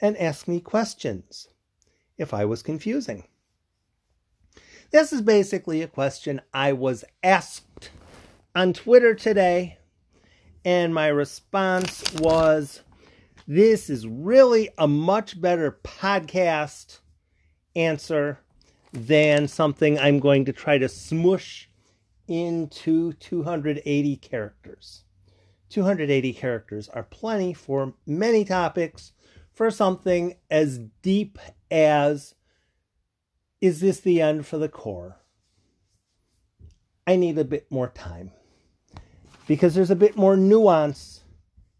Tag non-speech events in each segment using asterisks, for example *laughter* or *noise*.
And ask me questions if I was confusing. This is basically a question I was asked on Twitter today, and my response was this is really a much better podcast answer than something I'm going to try to smush into 280 characters. 280 characters are plenty for many topics for something as deep as is this the end for the core? I need a bit more time because there's a bit more nuance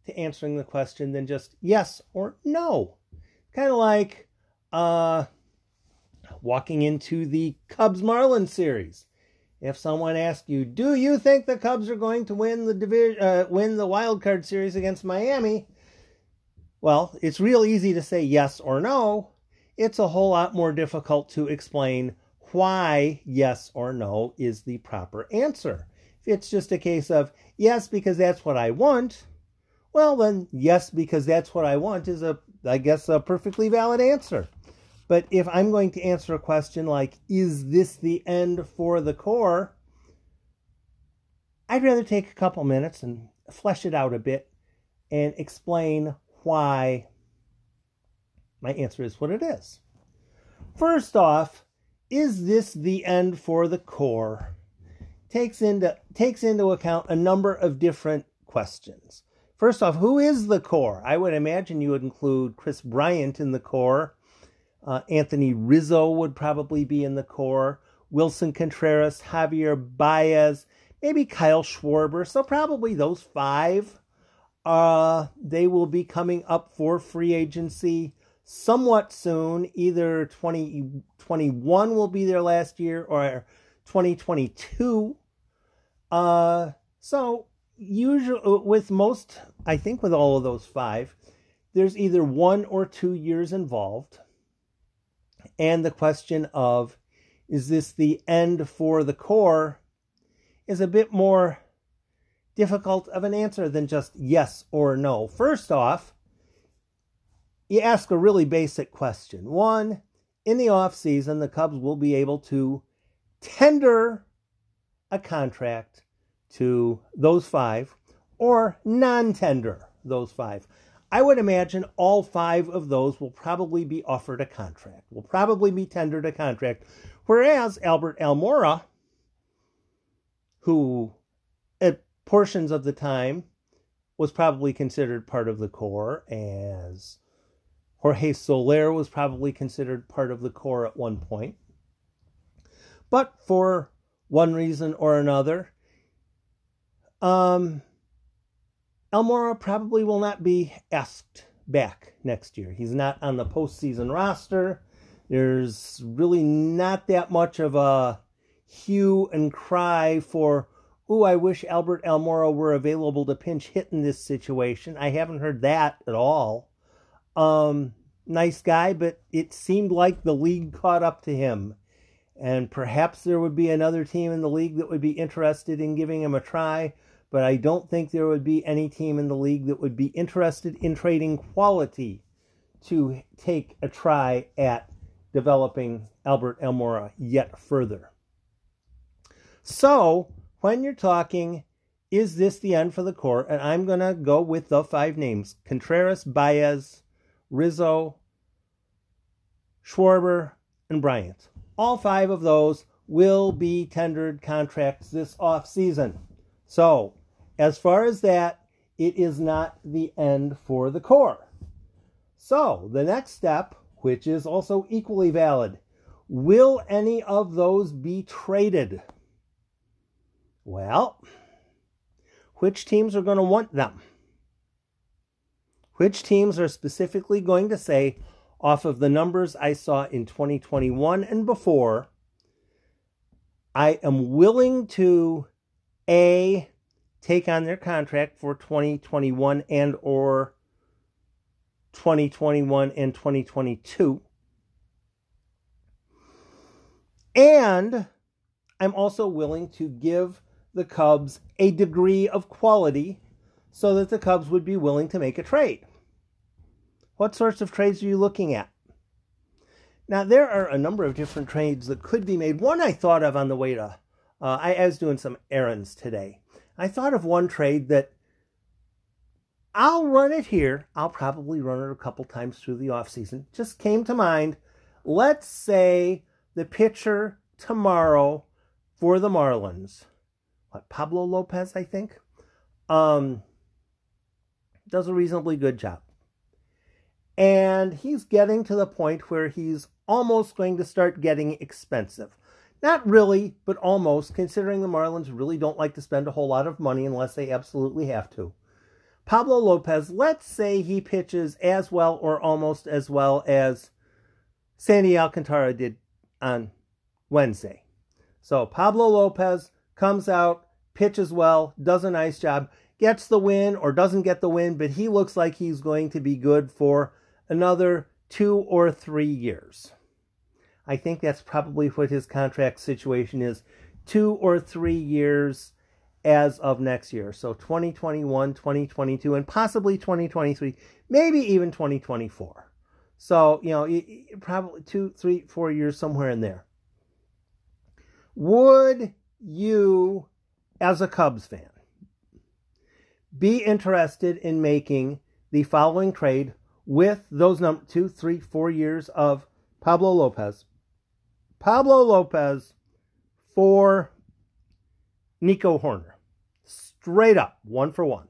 to answering the question than just yes or no. Kind of like uh, walking into the Cubs Marlins series. If someone asked you, "Do you think the Cubs are going to win the division, uh, win the wild card series against Miami?" Well, it's real easy to say yes or no. It's a whole lot more difficult to explain why yes or no is the proper answer. If it's just a case of yes because that's what I want, well then yes because that's what I want is a I guess a perfectly valid answer. But if I'm going to answer a question like is this the end for the core? I'd rather take a couple minutes and flesh it out a bit and explain why my answer is what it is. First off, is this the end for the core? Takes into takes into account a number of different questions. First off, who is the core? I would imagine you would include Kris Bryant in the core. Uh, Anthony Rizzo would probably be in the core. Willson Contreras, Javier Baez, maybe Kyle Schwarber. So probably those five uh, they will be coming up for free agency somewhat soon. Either 2021 will be their last year or 2022. Uh, so usually with most, I think with all of those five, there's either one or two years involved. And the question of is this the end for the core is a bit more difficult of an answer than just yes or no. First off, you ask a really basic question. One, in the off season, the Cubs will be able to tender a contract to those five or non tender those five. I would imagine all five of those will probably be offered a contract, will probably be tendered a contract. Whereas Albert Almora, who portions of the time was probably considered part of the core as Jorge Soler was probably considered part of the core at one point. But for one reason or another, um, Almora probably will not be asked back next year. He's not on the postseason roster. There's really not that much of a hue and cry for Ooh, I wish Albert Almora were available to pinch hit in this situation. I haven't heard that at all. Um, nice guy, but it seemed like the league caught up to him. And perhaps there would be another team in the league that would be interested in giving him a try, but I don't think there would be any team in the league that would be interested in trading quality to take a try at developing Albert Almora yet further. So, when you're talking, is this the end for the core? And I'm going to go with the five names Contreras, Baez, Rizzo, Schwarber, and Bryant. All five of those will be tendered contracts this off season. So, as far as that, it is not the end for the core. So, the next step, which is also equally valid, will any of those be traded? Well, which teams are going to want them? Which teams are specifically going to say, off of the numbers I saw in 2021 and before, I am willing to A take on their contract for 2021 and or 2021 and 2022. And I'm also willing to give the Cubs a degree of quality so that the Cubs would be willing to make a trade. What sorts of trades are you looking at? Now, there are a number of different trades that could be made. One I thought of on the way to, uh, I, was doing some errands today. I thought of one trade that I'll run it here. I'll probably run it a couple times through the offseason. Just came to mind. Let's say the pitcher tomorrow for the Marlins, Pablo Lopez, I think, um, does a reasonably good job. And he's getting to the point where he's almost going to start getting expensive. Not really, but almost, considering the Marlins really don't like to spend a whole lot of money unless they absolutely have to. Pablo Lopez, let's say he pitches as well or almost as well as Sandy Alcantara did on Wednesday. So Pablo Lopez comes out, pitches well, does a nice job, gets the win or doesn't get the win, but he looks like he's going to be good for another two or three years. I think that's probably what his contract situation is two or three years as of next year. So 2021, 2022, and possibly 2023, maybe even 2024. So, you know, probably two, three, four years, somewhere in there. Would you, as a Cubs fan, be interested in making the following trade with those two, three, four years of Pablo Lopez Pablo Lopez for Nico Hoerner. Straight up, one for one.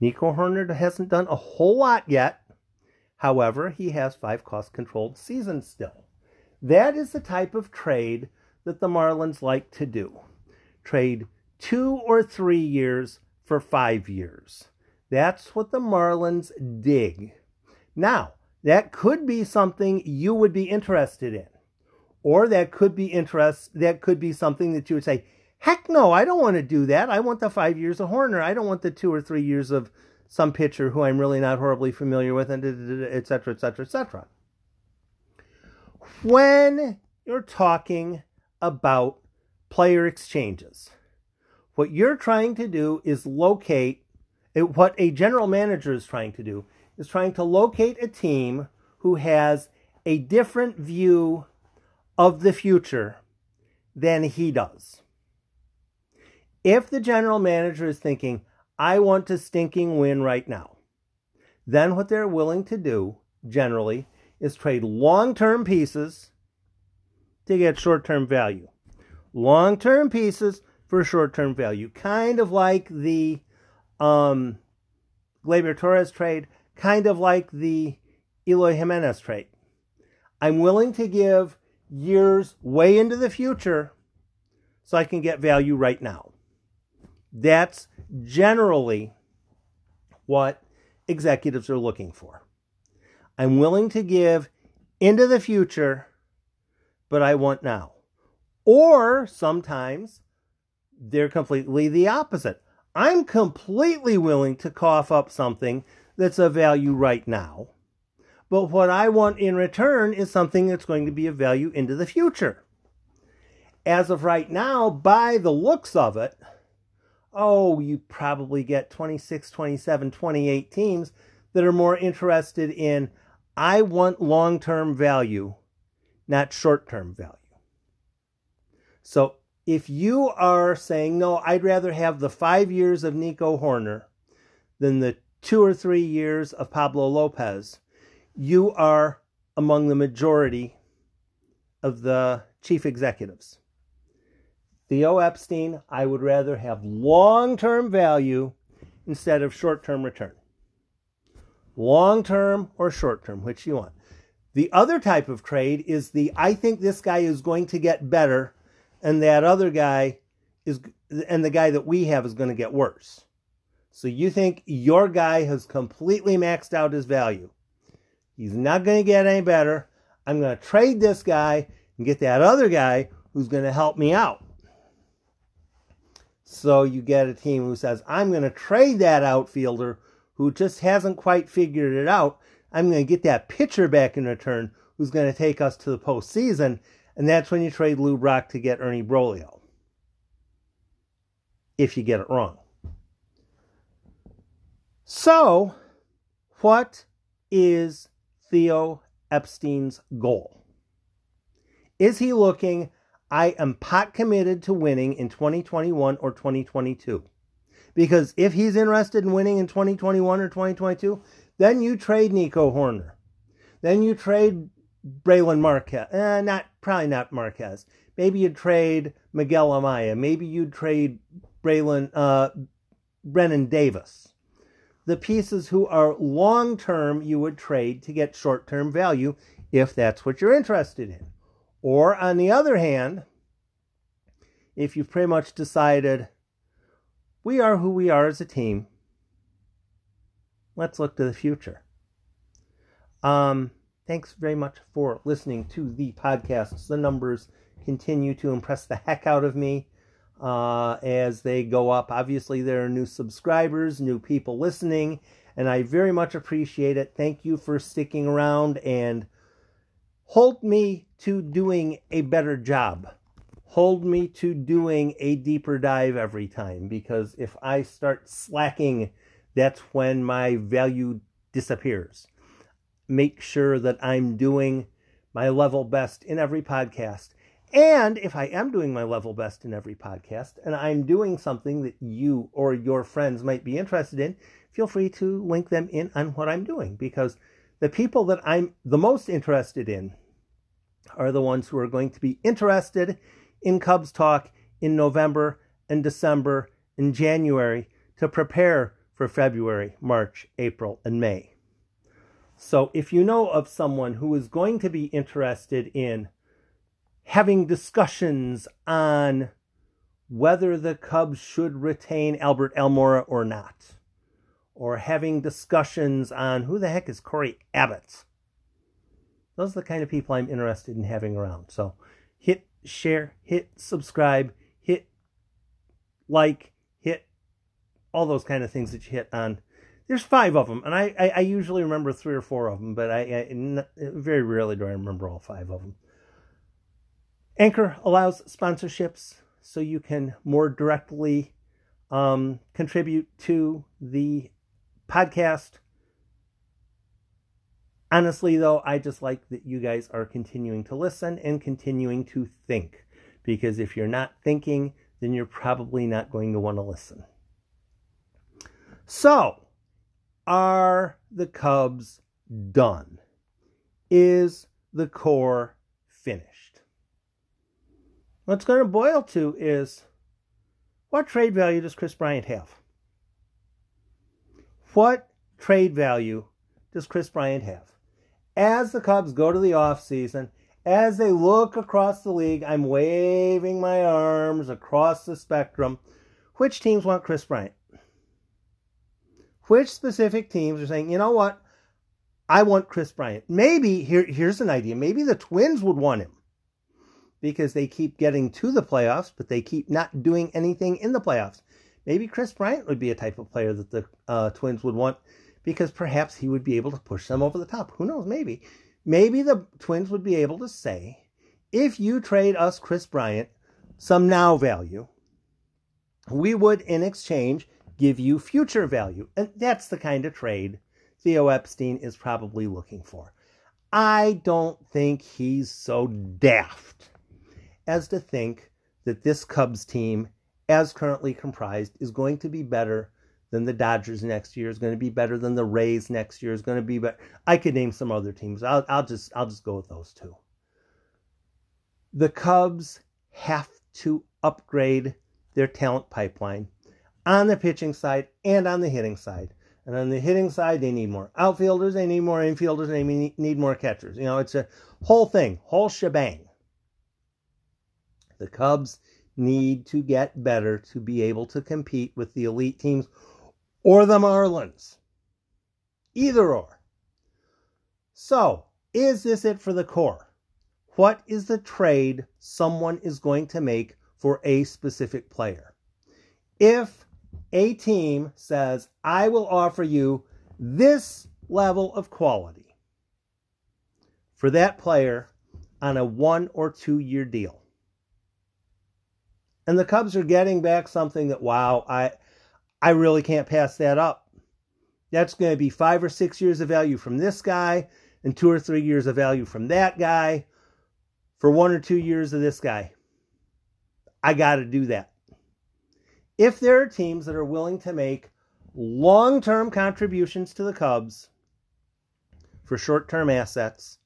Nico Hoerner hasn't done a whole lot yet. However, he has five cost controlled seasons still. That is the type of trade that the Marlins like to do. Trade two or three years for five years. That's what the Marlins dig. Now, that could be something you would be interested in. Or that could be interest that could be something that you would say, heck no, I don't want to do that. I want the five years of Hoerner. I don't want the two or three years of some pitcher who I'm really not horribly familiar with, and et cetera, et cetera, et cetera. When you're talking about player exchanges, what you're trying to do is locate eh, what a general manager is trying to do is trying to locate a team who has a different view of the future than he does. If the general manager is thinking, I want to stinking win right now, then what they're willing to do generally is trade long term pieces to get short term value. Long term pieces for short term value. Kind of like the um, Torres trade kind of like the Eloy Jimenez trade. I'm willing to give years way into the future so I can get value right now. That's generally what executives are looking for. I'm willing to give into the future, but I want now. Or sometimes they're completely the opposite. I'm completely willing to cough up something that's of value right now. But what I want in return is something that's going to be of value into the future. As of right now, by the looks of it, oh, you probably get 26, 27, 28 teams that are more interested in, I want long term value, not short term value. So if you are saying, no, I'd rather have the five years of Nico Hoerner than the two or three years of Pablo Lopez, you are among the majority of the chief executives. Theo Epstein, I would rather have long term value instead of short term return. Long term or short term, which you want. The other type of trade is the I think this guy is going to get better and that other guy is and the guy that we have is going to get worse. So you think your guy has completely maxed out his value. He's not going to get any better. I'm going to trade this guy and get that other guy who's going to help me out. So you get a team who says, I'm going to trade that outfielder who just hasn't quite figured it out. I'm going to get that pitcher back in return who's going to take us to the postseason. And that's when you trade Lou Brock to get Ernie Broglio. If you get it wrong. So, what is Theo Epstein's goal? Is he looking, I am pot committed to winning in 2021 or 2022? Because if he's interested in winning in 2021 or 2022, then you trade Nico Hoerner. Then you trade Brailyn Marquez. Eh, not probably not Marquez. Maybe you'd trade Miguel Amaya. Maybe you'd trade Braylon uh, Brennen Davis. The pieces who are long term you would trade to get short term value if that's what you're interested in. Or on the other hand, if you've pretty much decided we are who we are as a team, let's look to the future. Um, thanks very much for listening to the podcasts. The numbers continue to impress the heck out of me uh, as they go up. Obviously, there are new subscribers, new people listening, and I very much appreciate it. Thank you for sticking around and hold me to doing a better job. Hold me to doing a deeper dive every time because if I start slacking, that's when my value disappears. Make sure that I'm doing my level best in every podcast. And if I am doing my level best in every podcast and I'm doing something that you or your friends might be interested in, feel free to link them in on what I'm doing because the people that I'm the most interested in are the ones who are going to be interested in Cubs Talk in November and December and January to prepare for February, March, April, and May. So if you know of someone who is going to be interested in having discussions on whether the Cubs should retain Albert Almora or not, or having discussions on who the heck is Cory Abbott, those are the kind of people I'm interested in having around. So hit share, hit subscribe, hit like, hit all those kind of things that you hit on. There's five of them, and I, I, I usually remember three or four of them, but I, I very rarely do I remember all five of them. Anchor allows sponsorships so you can more directly um, contribute to the podcast Honestly, though, I just like that you guys are continuing to listen and continuing to think. Because if you're not thinking, then you're probably not going to want to listen. So, are the Cubs done? Is the core finished? What's going to boil to is what trade value does Kris Bryant have? What trade value does Kris Bryant have? As the Cubs go to the offseason, as they look across the league, I'm waving my arms across the spectrum. Which teams want Kris Bryant? Which specific teams are saying, you know what? I want Kris Bryant. Maybe here, here's an idea. Maybe the Twins would want him because they keep getting to the playoffs, but they keep not doing anything in the playoffs. Maybe Kris Bryant would be a type of player that the uh, Twins would want because perhaps he would be able to push them over the top. Who knows? Maybe. Maybe the Twins would be able to say, if you trade us Kris Bryant some now value, we would in exchange give you future value. And that's the kind of trade Theo Epstein is probably looking for. I don't think he's so daft as to think that this Cubs team, as currently comprised, is going to be better than the Dodgers next year is going to be better than the Rays next year is going to be better. I could name some other teams. I'll, I'll just I'll just go with those two. The Cubs have to upgrade their talent pipeline on the pitching side and on the hitting side. And on the hitting side, they need more outfielders, they need more infielders, they need more catchers. You know, it's a whole thing, whole shebang. The Cubs need to get better to be able to compete with the elite teams or the Marlins. Either or. So, is this it for the core? What is the trade someone is going to make for a specific player? If a team says, I will offer you this level of quality for that player on a one or two year deal. And the Cubs are getting back something that, wow, I, I really can't pass that up. That's going to be five or six years of value from this guy and two or three years of value from that guy for one or two years of this guy. I got to do that. If there are teams that are willing to make long term contributions to the Cubs for short term assets,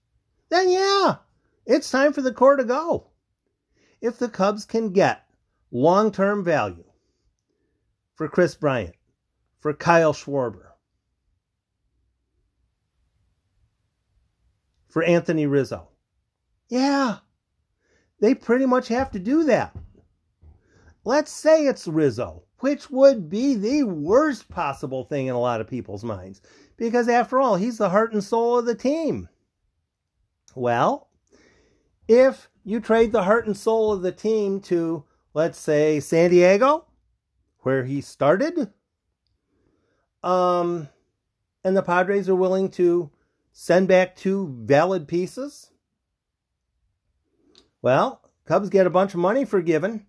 then yeah, it's time for the core to go. If the Cubs can get long term value for Kris Bryant, for Kyle Schwarber, for Anthony Rizzo. Yeah, they pretty much have to do that. Let's say it's Rizzo, which would be the worst possible thing in a lot of people's minds, because after all, he's the heart and soul of the team. Well, if you trade the heart and soul of the team to, let's say, San Diego, where he started, um, and the Padres are willing to send back two valid pieces? Well, Cubs get a bunch of money forgiven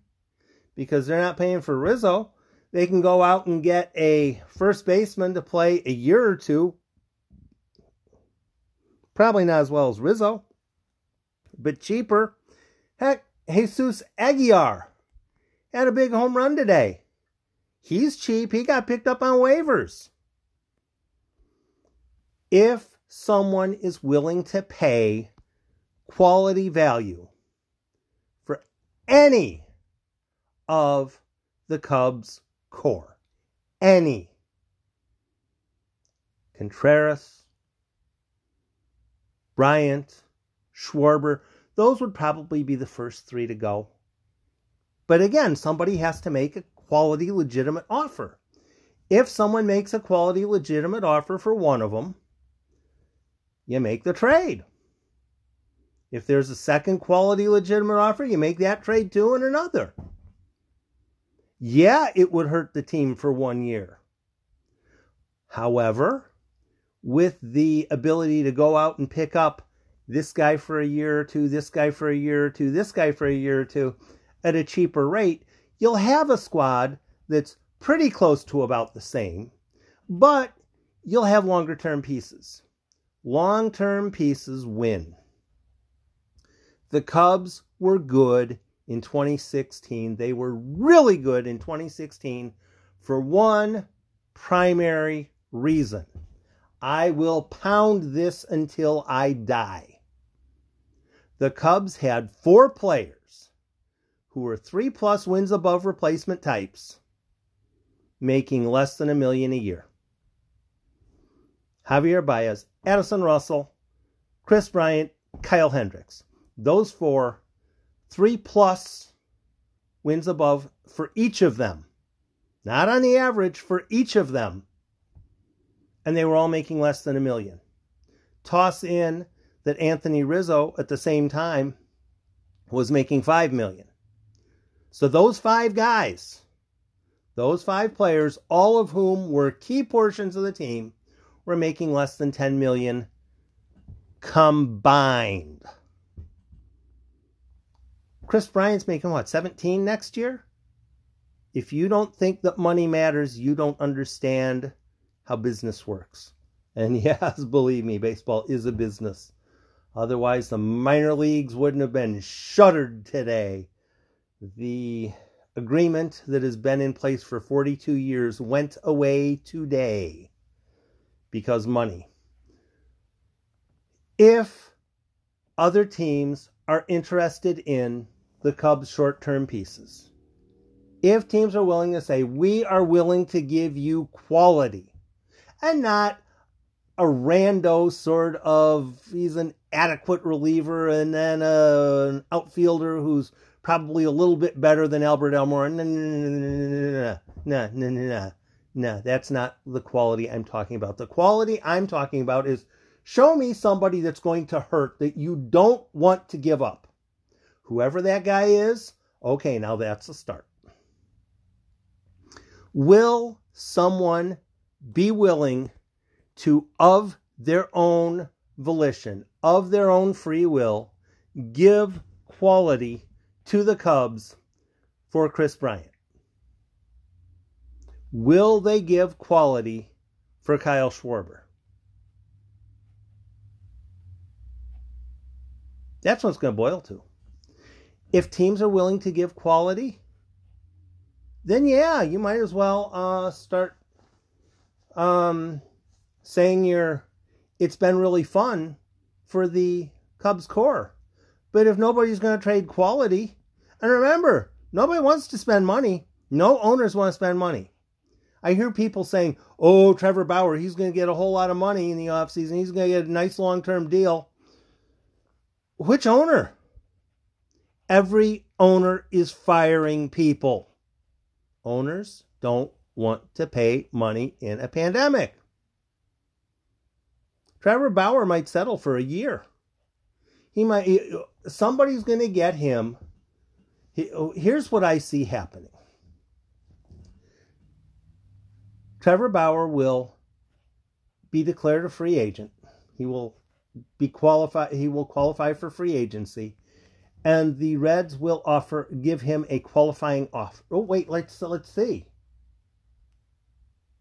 because they're not paying for Rizzo. They can go out and get a first baseman to play a year or two. Probably not as well as Rizzo, but cheaper. Heck, Jesus Aguilar had a big home run today. He's cheap. He got picked up on waivers. If someone is willing to pay quality value for any of the Cubs' core. Any. Contreras, Bryant, Schwarber, those would probably be the first three to go. But again, somebody has to make a quality, legitimate offer. If someone makes a quality, legitimate offer for one of them, you make the trade. If there's a second quality legitimate offer, you make that trade too and another. Yeah, it would hurt the team for one year. However, with the ability to go out and pick up this guy for a year or two, this guy for a year or two, this guy for a year or two at a cheaper rate, you'll have a squad that's pretty close to about the same, but you'll have longer term pieces long term pieces win. The Cubs were good in 2016. They were really good in 2016 for one primary reason. I will pound this until I die. The Cubs had four players who were three plus wins above replacement types, making less than a million a year. Javier Baez, Addison Russell, Kris Bryant, Kyle Hendricks. Those four, three plus wins above for each of them. Not on the average, for each of them. And they were all making less than a million. Toss in that Anthony Rizzo at the same time was making 5 million. So those five guys, those five players, all of whom were key portions of the team, we're making less than 10 million combined. Kris Bryant's making what, 17 next year? If you don't think that money matters, you don't understand how business works. And *laughs* yes, believe me, baseball is a business. Otherwise, the minor leagues wouldn't have been shuttered today. The agreement that has been in place for 42 years went away today because money. If other teams are interested in the Cubs' short term pieces, if teams are willing to say, we are willing to give you quality and not a rando sort of, he's an adequate reliever and then a, an outfielder who's probably a little bit better than Albert Almora. No, no, no, no, no, no, no, no. No, that's not the quality I'm talking about. The quality I'm talking about is show me somebody that's going to hurt that you don't want to give up. Whoever that guy is, okay, now that's a start. Will someone be willing to, of their own volition, of their own free will, give quality to the Cubs for Kris Bryant? Will they give quality for Kyle Schwarber? That's what it's going to boil to. If teams are willing to give quality, then yeah, you might as well uh, start um, saying you're. It's been really fun for the Cubs core, but if nobody's going to trade quality, and remember, nobody wants to spend money. No owners want to spend money. I hear people saying, "Oh, Trevor Bauer, he's going to get a whole lot of money in the offseason. He's going to get a nice long-term deal." Which owner? Every owner is firing people. Owners don't want to pay money in a pandemic. Trevor Bauer might settle for a year. He might somebody's going to get him. Oh, here's what I see happening. Trevor Bauer will be declared a free agent. He will be qualified he will qualify for free agency and the Reds will offer give him a qualifying offer. Oh wait, let's let's see.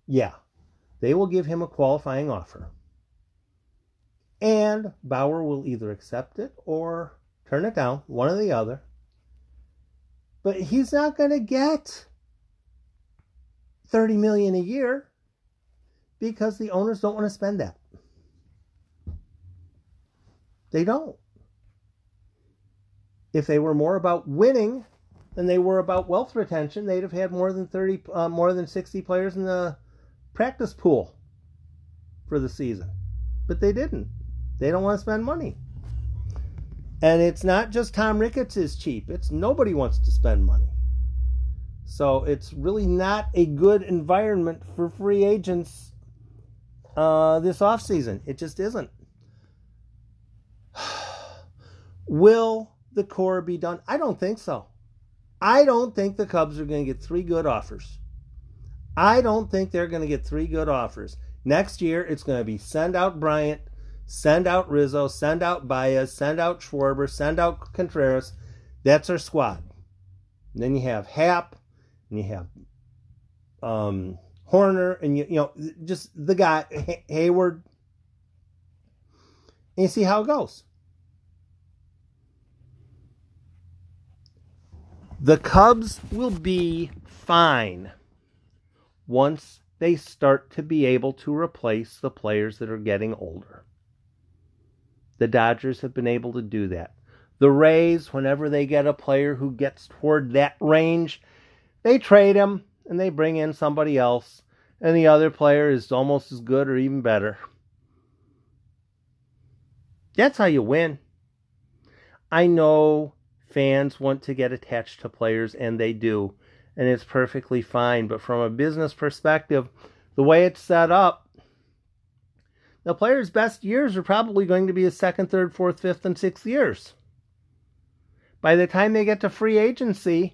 Yeah. They will give him a qualifying offer. And Bauer will either accept it or turn it down, one or the other. But he's not going to get 30 million a year because the owners don't want to spend that. They don't. If they were more about winning than they were about wealth retention, they'd have had more than 30 uh, more than 60 players in the practice pool for the season. But they didn't. They don't want to spend money. And it's not just Tom Ricketts is cheap. It's nobody wants to spend money. So it's really not a good environment for free agents uh, this offseason. It just isn't. *sighs* Will the core be done? I don't think so. I don't think the Cubs are going to get three good offers. I don't think they're going to get three good offers. Next year, it's going to be send out Bryant, send out Rizzo, send out Baez, send out Schwarber, send out Contreras. That's our squad. And then you have Happ, and you have um, Hoerner, and you, you know just the guy Hay- Heyward, and you see how it goes. The Cubs will be fine once they start to be able to replace the players that are getting older. The Dodgers have been able to do that. The Rays, whenever they get a player who gets toward that range, they trade him and they bring in somebody else, and the other player is almost as good or even better. That's how you win. I know fans want to get attached to players, and they do, and it's perfectly fine. But from a business perspective, the way it's set up, the player's best years are probably going to be his second, third, fourth, fifth, and sixth years. By the time they get to free agency,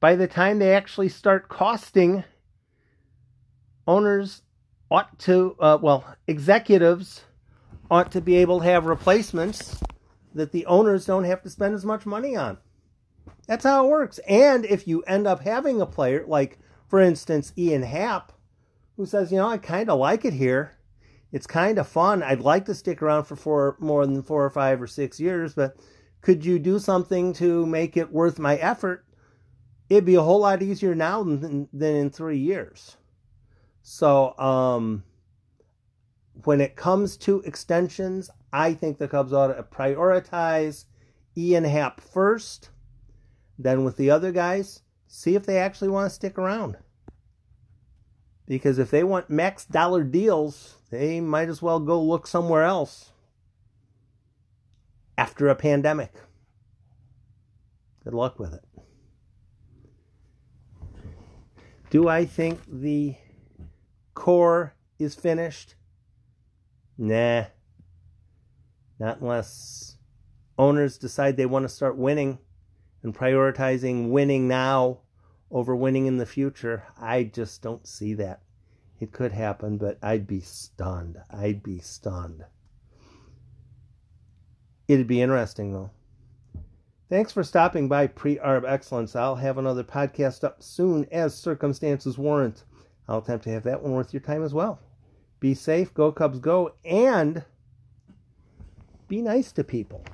by the time they actually start costing, owners ought to, uh, well, executives ought to be able to have replacements that the owners don't have to spend as much money on. That's how it works. And if you end up having a player, like, for instance, Ian Happ, who says, you know, I kind of like it here. It's kind of fun. I'd like to stick around for four, more than four or five or six years, but could you do something to make it worth my effort? it'd be a whole lot easier now than, than in three years. So, um, when it comes to extensions, I think the Cubs ought to prioritize Ian Happ first. Then, with the other guys, see if they actually want to stick around. Because if they want max dollar deals, they might as well go look somewhere else after a pandemic. Good luck with it. Do I think the core is finished? Nah. Not unless owners decide they want to start winning and prioritizing winning now over winning in the future. I just don't see that. It could happen, but I'd be stunned. I'd be stunned. It'd be interesting, though. Thanks for stopping by Pre Arb Excellence. I'll have another podcast up soon as circumstances warrant. I'll attempt to have that one worth your time as well. Be safe, go Cubs, go, and be nice to people.